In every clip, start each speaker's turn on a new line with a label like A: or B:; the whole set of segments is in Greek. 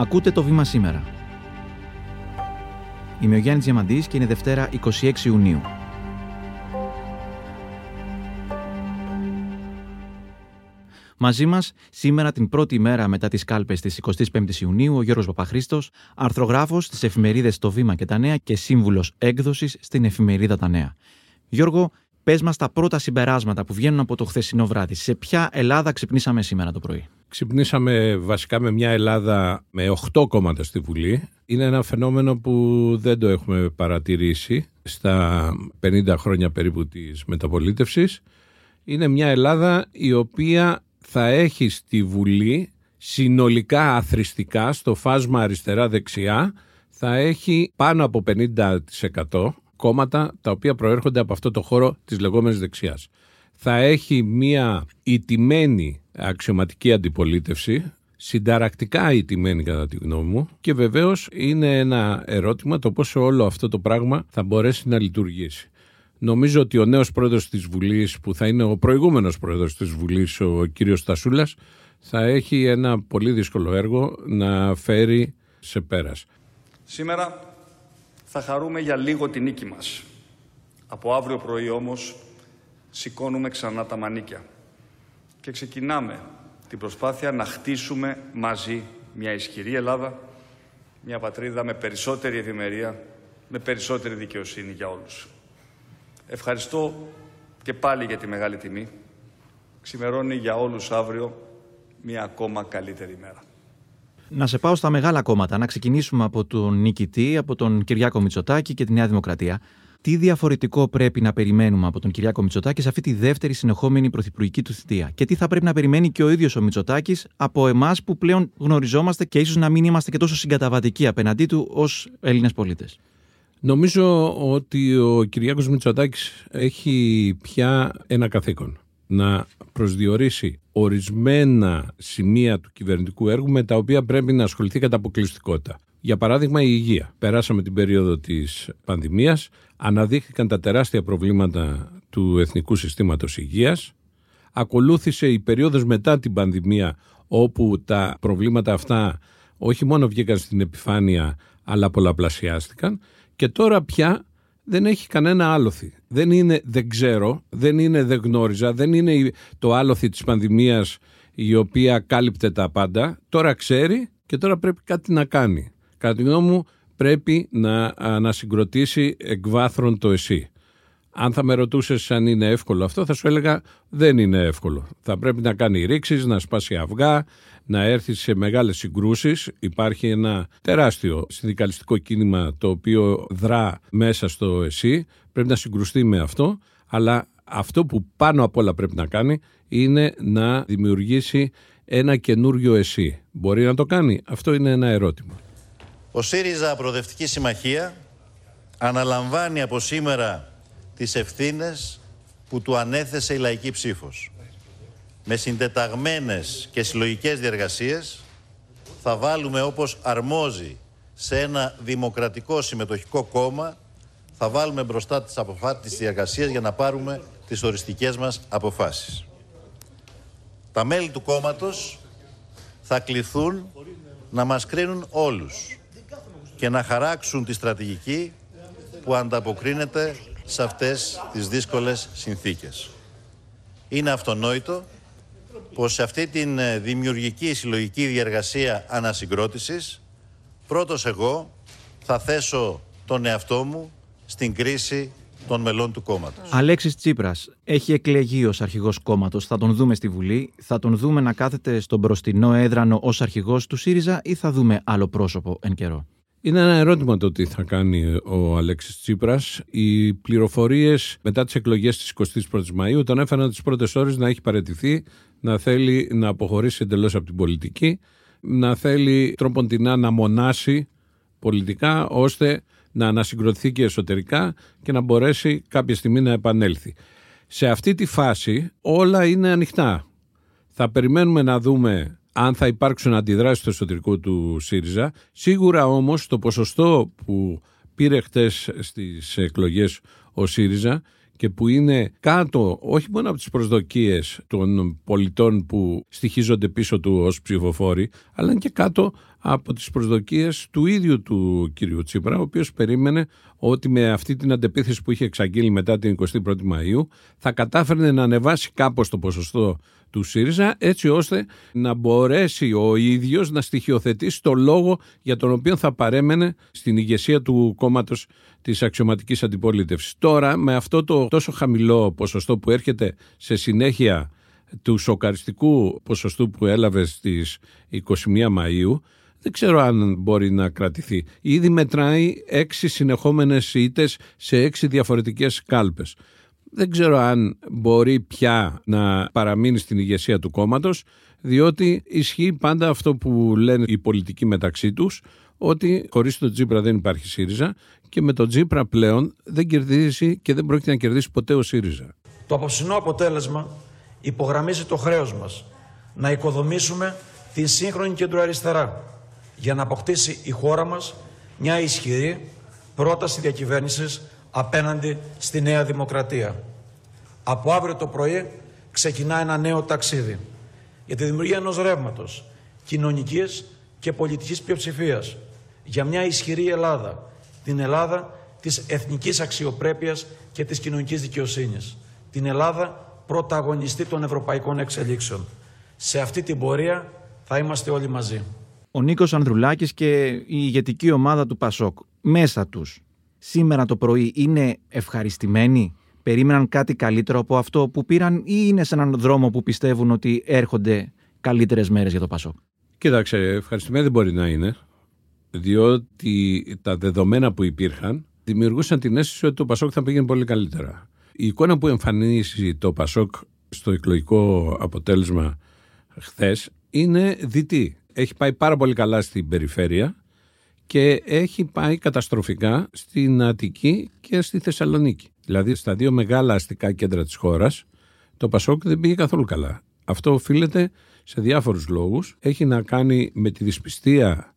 A: Ακούτε το βήμα σήμερα. Είμαι ο Γιάννης Διαμαντής και είναι Δευτέρα 26 Ιουνίου. Μαζί μας, σήμερα την πρώτη μέρα μετά τις κάλπες της 25η Ιουνίου, ο Γιώργος Παπαχρήστος, αρθρογράφος στις εφημερίδες Το Βήμα και τα Νέα και σύμβουλος έκδοσης στην εφημερίδα Τα Νέα. Γιώργο, πες μας τα πρώτα συμπεράσματα που βγαίνουν από το χθεσινό βράδυ. Σε ποια Ελλάδα ξυπνήσαμε σήμερα το πρωί;
B: Ξυπνήσαμε βασικά με μια Ελλάδα με 8 κόμματα στη Βουλή. Είναι ένα φαινόμενο που δεν το έχουμε παρατηρήσει στα 50 χρόνια περίπου της μεταπολίτευσης. Είναι μια Ελλάδα η οποία θα έχει στη Βουλή συνολικά αθρηστικά στο φάσμα αριστερά-δεξιά θα έχει πάνω από 50% κόμματα τα οποία προέρχονται από αυτό το χώρο της λεγόμενης δεξιάς. Θα έχει μια ιτημένη αξιωματική αντιπολίτευση, συνταρακτικά ιτημένη κατά τη γνώμη μου και βεβαίως είναι ένα ερώτημα το πόσο όλο αυτό το πράγμα θα μπορέσει να λειτουργήσει. Νομίζω ότι ο νέος πρόεδρος της Βουλής που θα είναι ο προηγούμενος πρόεδρος της Βουλής ο κύριος Στασούλας θα έχει ένα πολύ δύσκολο έργο να φέρει σε πέρας.
C: Σήμερα θα χαρούμε για λίγο την νίκη μας. Από αύριο πρωί όμως σηκώνουμε ξανά τα μανίκια και ξεκινάμε την προσπάθεια να χτίσουμε μαζί μια ισχυρή Ελλάδα, μια πατρίδα με περισσότερη ευημερία, με περισσότερη δικαιοσύνη για όλους. Ευχαριστώ και πάλι για τη μεγάλη τιμή. Ξημερώνει για όλους αύριο μια ακόμα καλύτερη μέρα.
A: Να σε πάω στα μεγάλα κόμματα. Να ξεκινήσουμε από τον νικητή, από τον Κυριάκο Μητσοτάκη και τη Νέα Δημοκρατία. Τι διαφορετικό πρέπει να περιμένουμε από τον Κυριάκο Μητσοτάκης σε αυτή τη δεύτερη συνεχόμενη πρωθυπουργική του θητεία; Και τι θα πρέπει να περιμένει και ο ίδιος ο Μητσοτάκης από εμάς που πλέον γνωριζόμαστε και ίσως να μην είμαστε και τόσο συγκαταβατικοί απέναντί του ως Έλληνες πολίτες;
B: Νομίζω ότι ο Κυριάκος Μητσοτάκης έχει πια ένα καθήκον να προσδιορίσει ορισμένα σημεία του κυβερνητικού έργου με τα οποία πρέπει να ασχοληθεί κατά αποκλειστικότητα. Για παράδειγμα, η υγεία. Περάσαμε την περίοδο της πανδημίας, αναδείχθηκαν τα τεράστια προβλήματα του Εθνικού Συστήματος Υγείας, ακολούθησε η περίοδος μετά την πανδημία όπου τα προβλήματα αυτά όχι μόνο βγήκαν στην επιφάνεια αλλά πολλαπλασιάστηκαν και τώρα πια δεν έχει κανένα άλοθη. Δεν είναι δεν ξέρω, δεν είναι δεν γνώριζα, δεν είναι το άλοθη της πανδημίας η οποία κάλυπτε τα πάντα. Τώρα ξέρει και τώρα πρέπει κάτι να κάνει. Κατά τη γνώμη μου πρέπει να ανασυγκροτήσει εκβάθρον το εσύ. Αν θα με ρωτούσες αν είναι εύκολο αυτό, θα σου έλεγα δεν είναι εύκολο. Θα πρέπει να κάνει ρήξεις, να σπάσει αυγά, να έρθει σε μεγάλες συγκρούσεις. Υπάρχει ένα τεράστιο συνδικαλιστικό κίνημα το οποίο δρά μέσα στο ΕΣΥ. Πρέπει να συγκρουστεί με αυτό, αλλά αυτό που πάνω απ' όλα πρέπει να κάνει είναι να δημιουργήσει ένα καινούριο ΕΣΥ. Μπορεί να το κάνει; Αυτό είναι ένα ερώτημα.
D: Ο ΣΥΡΙΖΑ Προοδευτική Συμμαχία αναλαμβάνει από σήμερα τις ευθύνες που του ανέθεσε η λαϊκή ψήφος με συντεταγμένες και συλλογικές διεργασίες θα βάλουμε όπως αρμόζει σε ένα δημοκρατικό συμμετοχικό κόμμα θα βάλουμε μπροστά τις αποφάσεις της διεργασίας για να πάρουμε τις οριστικές μας αποφάσεις. Τα μέλη του κόμματος θα κληθούν να μας κρίνουν όλους και να χαράξουν τη στρατηγική που ανταποκρίνεται σε αυτές τις δύσκολες συνθήκες. Είναι αυτονόητο πως σε αυτή την ε, δημιουργική συλλογική διεργασία ανασυγκρότησης πρώτος εγώ θα θέσω τον εαυτό μου στην κρίση των μελών του κόμματος.
A: Αλέξης Τσίπρας έχει εκλεγεί ως αρχηγός κόμματος. Θα τον δούμε στη Βουλή. Θα τον δούμε να κάθεται στον μπροστινό έδρανο ως αρχηγός του ΣΥΡΙΖΑ ή θα δούμε άλλο πρόσωπο εν καιρό;
B: Είναι ένα ερώτημα το τι θα κάνει ο Αλέξης Τσίπρας. Οι πληροφορίες μετά τις εκλογές της 21ης Μαΐου τον έφεραν τις πρώτες ώρες να έχει παραιτηθεί, να θέλει να αποχωρήσει εντελώς από την πολιτική, να θέλει τρόποντινά να μονάσει πολιτικά ώστε να ανασυγκροτηθεί και εσωτερικά και να μπορέσει κάποια στιγμή να επανέλθει. Σε αυτή τη φάση όλα είναι ανοιχτά. Θα περιμένουμε να δούμε αν θα υπάρξουν αντιδράσεις στο εσωτερικό του ΣΥΡΙΖΑ. Σίγουρα όμως το ποσοστό που πήρε χτες στις εκλογές ο ΣΥΡΙΖΑ και που είναι κάτω όχι μόνο από τις προσδοκίες των πολιτών που στοιχίζονται πίσω του ως ψηφοφόροι, αλλά είναι και κάτω από τις προσδοκίες του ίδιου του κύριου Τσίπρα, ο οποίος περίμενε ότι με αυτή την αντεπίθεση που είχε εξαγγείλει μετά την 21η Μαΐου θα κατάφερνε να ανεβάσει κάπως το ποσοστό του ΣΥΡΙΖΑ έτσι ώστε να μπορέσει ο ίδιος να στοιχειοθετήσει το λόγο για τον οποίο θα παρέμενε στην ηγεσία του κόμματος της αξιωματικής αντιπολίτευσης. Τώρα με αυτό το τόσο χαμηλό ποσοστό που έρχεται σε συνέχεια του σοκαριστικού ποσοστού που έλαβε στις 21 Μαΐου δεν ξέρω αν μπορεί να κρατηθεί. Ήδη μετράει έξι συνεχόμενες ήττες σε έξι διαφορετικές κάλπες. Δεν ξέρω αν μπορεί πια να παραμείνει στην ηγεσία του κόμματος, διότι ισχύει πάντα αυτό που λένε οι πολιτικοί μεταξύ τους, ότι χωρίς τον Τζίπρα δεν υπάρχει ΣΥΡΙΖΑ και με τον Τζίπρα πλέον δεν κερδίζει και δεν πρόκειται να κερδίσει ποτέ ο ΣΥΡΙΖΑ.
E: Το απόψινό αποτέλεσμα υπογραμμίζει το χρέος μας να οικοδομήσουμε την σύγχρονη κεντροαριστερά για να αποκτήσει η χώρα μας μια ισχυρή πρόταση διακυβέρνησης απέναντι στη Νέα Δημοκρατία. Από αύριο το πρωί ξεκινά ένα νέο ταξίδι για τη δημιουργία ενός ρεύματος κοινωνικής και πολιτικής πλειοψηφίας για μια ισχυρή Ελλάδα, την Ελλάδα της εθνικής αξιοπρέπειας και της κοινωνικής δικαιοσύνης, την Ελλάδα πρωταγωνιστή των ευρωπαϊκών εξελίξεων. Σε αυτή την πορεία θα είμαστε όλοι μαζί.
A: Ο Νίκος Ανδρουλάκης και η ηγετική ομάδα του Πασόκ μέσα τους σήμερα το πρωί είναι ευχαριστημένοι, περίμεναν κάτι καλύτερο από αυτό που πήραν ή είναι σε έναν δρόμο που πιστεύουν ότι έρχονται καλύτερες μέρες για το Πασόκ;
B: Κοίταξε, ευχαριστημένοι δεν μπορεί να είναι, διότι τα δεδομένα που υπήρχαν δημιουργούσαν την αίσθηση ότι το Πασόκ θα πήγαινε πολύ καλύτερα. Η εικόνα που εμφανίζει το Πασόκ στο εκλογικό αποτέλεσμα χθες είναι δυτή. Έχει πάει πάρα πολύ καλά στην περιφέρεια και έχει πάει καταστροφικά στην Αττική και στη Θεσσαλονίκη. Δηλαδή στα δύο μεγάλα αστικά κέντρα της χώρας το Πασόκ δεν πήγε καθόλου καλά. Αυτό οφείλεται σε διάφορους λόγους. Έχει να κάνει με τη δυσπιστία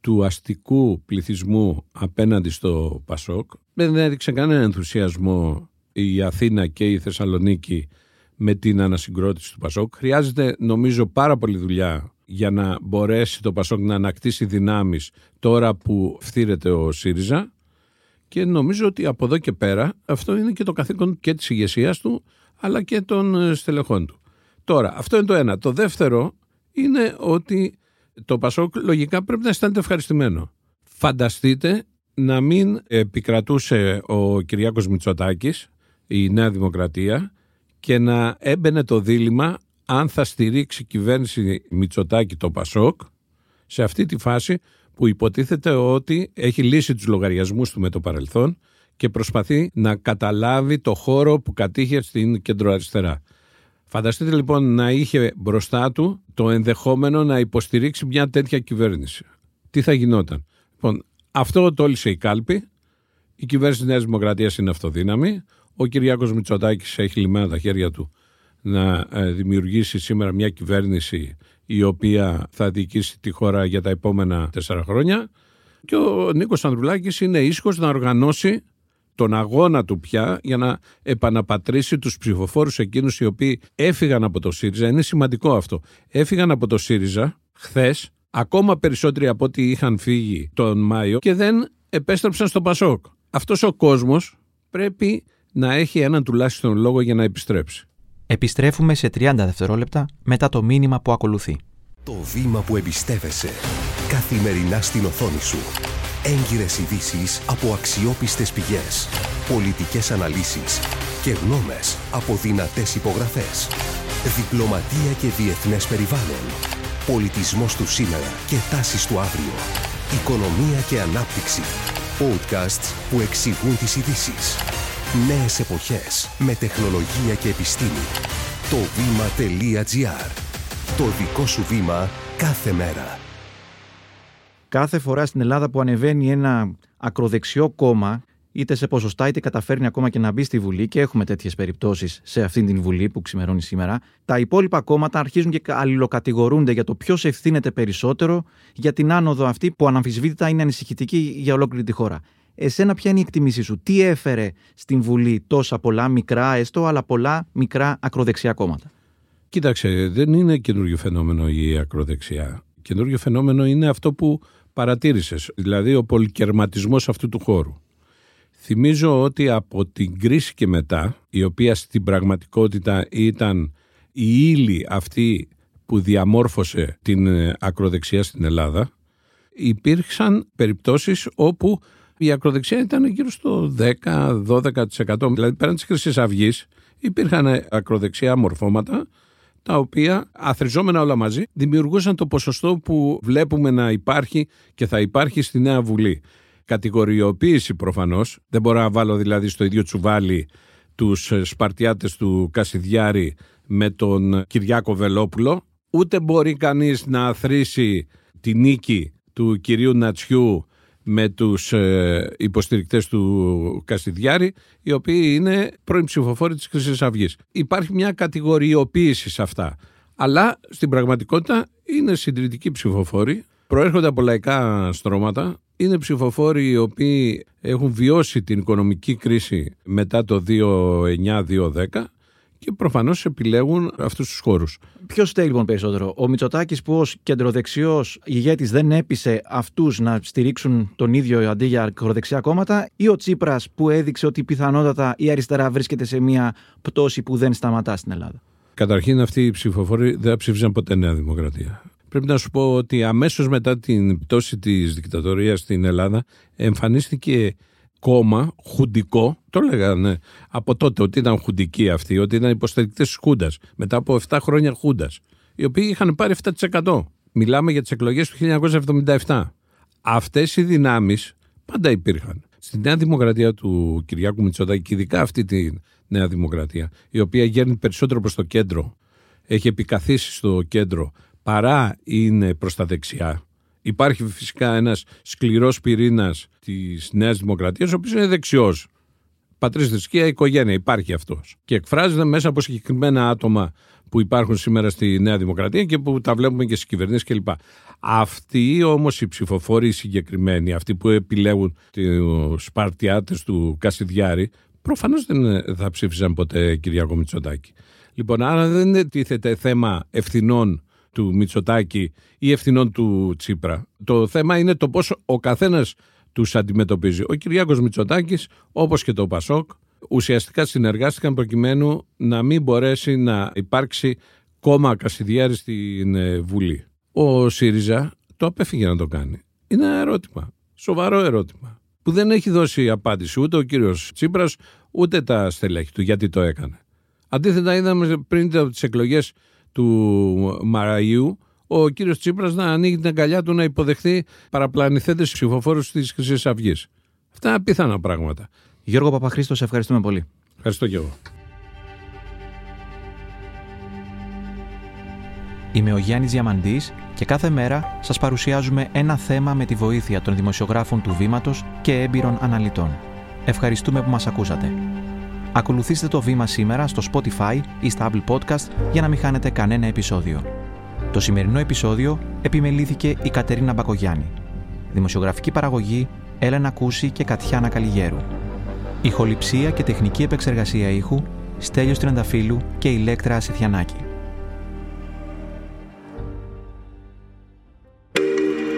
B: του αστικού πληθυσμού απέναντι στο Πασόκ. Δεν έδειξε κανένα ενθουσιασμό η Αθήνα και η Θεσσαλονίκη με την ανασυγκρότηση του Πασόκ. Χρειάζεται νομίζω πάρα πολύ δουλειά για να μπορέσει το Πασόκ να ανακτήσει δυνάμεις τώρα που φθήρεται ο ΣΥΡΙΖΑ και νομίζω ότι από εδώ και πέρα αυτό είναι και το καθήκον και της ηγεσίας του αλλά και των ε, στελεχών του. Τώρα, αυτό είναι το ένα. Το δεύτερο είναι ότι το Πασόκ λογικά πρέπει να αισθάνεται ευχαριστημένο. Φανταστείτε να μην επικρατούσε ο Κυριάκος Μητσοτάκης, η Νέα Δημοκρατία, και να έμπαινε το δίλημα αν θα στηρίξει η κυβέρνηση Μητσοτάκη το Πασόκ σε αυτή τη φάση που υποτίθεται ότι έχει λύσει τους λογαριασμούς του με το παρελθόν και προσπαθεί να καταλάβει το χώρο που κατήχε στην κεντροαριστερά. Φανταστείτε λοιπόν να είχε μπροστά του το ενδεχόμενο να υποστηρίξει μια τέτοια κυβέρνηση. Τι θα γινόταν; Λοιπόν, αυτό τόλισε η κάλπη. Η κυβέρνηση της Νέας Δημοκρατίας είναι αυτοδύναμη. Ο Κυριάκος Μητσοτάκης έχει λιμένα τα χέρια του να ε, δημιουργήσει σήμερα μια κυβέρνηση η οποία θα διοικήσει τη χώρα για τα επόμενα τέσσερα χρόνια και ο Νίκος Ανδρουλάκης είναι ίσχος να οργανώσει τον αγώνα του πια για να επαναπατρίσει τους ψηφοφόρους εκείνους οι οποίοι έφυγαν από το ΣΥΡΙΖΑ. Είναι σημαντικό αυτό. Έφυγαν από το ΣΥΡΙΖΑ χθες ακόμα περισσότεροι από ό,τι είχαν φύγει τον Μάιο και δεν επέστρεψαν στο Πασόκ. Αυτός ο κόσμος πρέπει να έχει έναν τουλάχιστον λόγο για να επιστρέψει.
A: Επιστρέφουμε σε 30 δευτερόλεπτα μετά το μήνυμα που ακολουθεί.
F: Το βήμα που εμπιστεύεσαι. Καθημερινά στην οθόνη σου. Έγκυρες ειδήσεις από αξιόπιστες πηγές. Πολιτικές αναλύσεις και γνώμες από δυνατές υπογραφές. Διπλωματία και διεθνές περιβάλλον. Πολιτισμός του σήμερα και τάσεις του αύριο. Οικονομία και ανάπτυξη. Podcasts που εξηγούν τις ειδήσεις. Νέες εποχές με τεχνολογία και επιστήμη. Το βήμα.gr Το δικό σου βήμα κάθε μέρα.
A: Κάθε φορά στην Ελλάδα που ανεβαίνει ένα ακροδεξιό κόμμα, είτε σε ποσοστά είτε καταφέρνει ακόμα και να μπει στη Βουλή, και έχουμε τέτοιες περιπτώσεις σε αυτήν την Βουλή που ξημερώνει σήμερα, τα υπόλοιπα κόμματα αρχίζουν και αλληλοκατηγορούνται για το ποιος ευθύνεται περισσότερο για την άνοδο αυτή που αναμφισβήτητα είναι ανησυχητική για ολόκληρη τη χώρα. Εσένα ποια είναι η εκτιμήση σου, τι έφερε στην Βουλή τόσα πολλά μικρά έστω, αλλά πολλά μικρά ακροδεξιά κόμματα;
B: Κοίταξε, δεν είναι καινούριο φαινόμενο η ακροδεξιά. Καινούριο φαινόμενο είναι αυτό που παρατήρησες, δηλαδή ο πολυκερματισμός αυτού του χώρου. Θυμίζω ότι από την κρίση και μετά, η οποία στην πραγματικότητα ήταν η ύλη αυτή που διαμόρφωσε την ε, ακροδεξιά στην Ελλάδα, υπήρξαν περιπτώσεις όπου η ακροδεξιά ήταν γύρω στο 10-12%. Δηλαδή πέραν της Χρυσής Αυγής υπήρχαν ακροδεξιά μορφώματα τα οποία αθριζόμενα όλα μαζί δημιουργούσαν το ποσοστό που βλέπουμε να υπάρχει και θα υπάρχει στη Νέα Βουλή. Κατηγοριοποίηση προφανώς, δεν μπορώ να βάλω δηλαδή στο ίδιο τσουβάλι τους Σπαρτιάτες του Κασιδιάρη με τον Κυριάκο Βελόπουλο, ούτε μπορεί κανείς να αθρήσει τη νίκη του κυρίου Νατσιού με τους ε, υποστηρικτές του Καστιδιάρη, οι οποίοι είναι πρώην ψηφοφόροι της Χρυσής Αυγής. Υπάρχει μια κατηγοριοποίηση σε αυτά. Αλλά στην πραγματικότητα είναι συντηρητικοί ψηφοφόροι, προέρχονται από λαϊκά στρώματα, είναι ψηφοφόροι οι οποίοι έχουν βιώσει την οικονομική κρίση μετά το 2009-2010 και προφανώς επιλέγουν αυτούς τους χώρους.
A: Ποιο φταίει λοιπόν περισσότερο, ο Μητσοτάκης που ως κεντροδεξιός ηγέτης δεν έπεισε αυτούς να στηρίξουν τον ίδιο αντί για ακροδεξιά κόμματα, ή ο Τσίπρας που έδειξε ότι πιθανότατα η αριστερά βρίσκεται σε μια πτώση που δεν σταματά στην Ελλάδα;
B: Καταρχήν, αυτοί οι ψηφοφόροι δεν ψήφισαν ποτέ Νέα Δημοκρατία. Πρέπει να σου πω ότι αμέσως μετά την πτώση της δικτατορίας στην Ελλάδα εμφανίστηκε κόμμα χουντικό, το λέγανε από τότε ότι ήταν χουντικοί αυτοί, ότι ήταν υποστηρικτές της Χούντας, μετά από 7 χρόνια Χούντας, οι οποίοι είχαν πάρει 7%. Μιλάμε για τις εκλογές του 1977. Αυτές οι δυνάμεις πάντα υπήρχαν. Στη Νέα Δημοκρατία του Κυριάκου Μητσοτάκη, και ειδικά αυτή τη Νέα Δημοκρατία, η οποία γέρνει περισσότερο προς το κέντρο, έχει επικαθίσει στο κέντρο, παρά είναι προς τα δεξιά, Υπάρχει φυσικά ένας σκληρός πυρήνας της Νέας Δημοκρατίας, ο οποίος είναι δεξιός. Πατρί θρησκεία, οικογένεια, υπάρχει αυτός. Και εκφράζεται μέσα από συγκεκριμένα άτομα που υπάρχουν σήμερα στη Νέα Δημοκρατία και που τα βλέπουμε και στις κυβερνήσεις κλπ. Αυτοί όμως οι ψηφοφόροι συγκεκριμένοι, αυτοί που επιλέγουν τους Σπαρτιάτες του Κασιδιάρη, προφανώς δεν θα ψήφιζαν ποτέ Κυριακό Μητσοτάκη. Λοιπόν, άρα δεν τίθεται θέμα ευθυνών του Μητσοτάκη ή ευθυνών του Τσίπρα. Το θέμα είναι το πώς ο καθένας τους αντιμετωπίζει. Ο Κυριάκος Μητσοτάκης, όπως και το Πασόκ, ουσιαστικά συνεργάστηκαν προκειμένου να μην μπορέσει να υπάρξει κόμμα Κασιδιάρης στην ε, Βουλή. Ο ΣΥΡΙΖΑ το απέφυγε να το κάνει. Είναι ένα ερώτημα, σοβαρό ερώτημα, που δεν έχει δώσει απάντηση ούτε ο κύριος Τσίπρας, ούτε τα στελέχη του γιατί το έκανε. Αντίθετα είδαμε πριν τις εκλογές του Μαραϊού ο κύριος Τσίπρας να ανοίγει την αγκαλιά του να υποδεχθεί παραπλανηθέντες ψηφοφόρους της Χρυσής Αυγής. Αυτά είναι απίθανα πράγματα.
A: Γιώργο Παπαχρήστο, σε ευχαριστούμε πολύ.
B: Ευχαριστώ και εγώ.
A: Είμαι ο Γιάννης Διαμαντής και κάθε μέρα σας παρουσιάζουμε ένα θέμα με τη βοήθεια των δημοσιογράφων του Βήματος και έμπειρων αναλυτών. Ευχαριστούμε που μας ακούσατε. Ακολουθήστε το βήμα σήμερα στο Spotify ή στα Apple Podcast για να μην χάνετε κανένα επεισόδιο. Το σημερινό επεισόδιο επιμελήθηκε η Κατερίνα Μπακογιάννη. Δημοσιογραφική παραγωγή Έλενα Κούση και Κατιάνα Καλιγέρου. Ηχοληψία και τεχνική επεξεργασία ήχου Στέλιος Τρενταφύλου και Ηλέκτρα Ασιθιανάκη.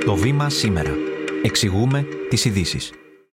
A: Το βήμα σήμερα. Εξηγούμε τις ειδήσεις.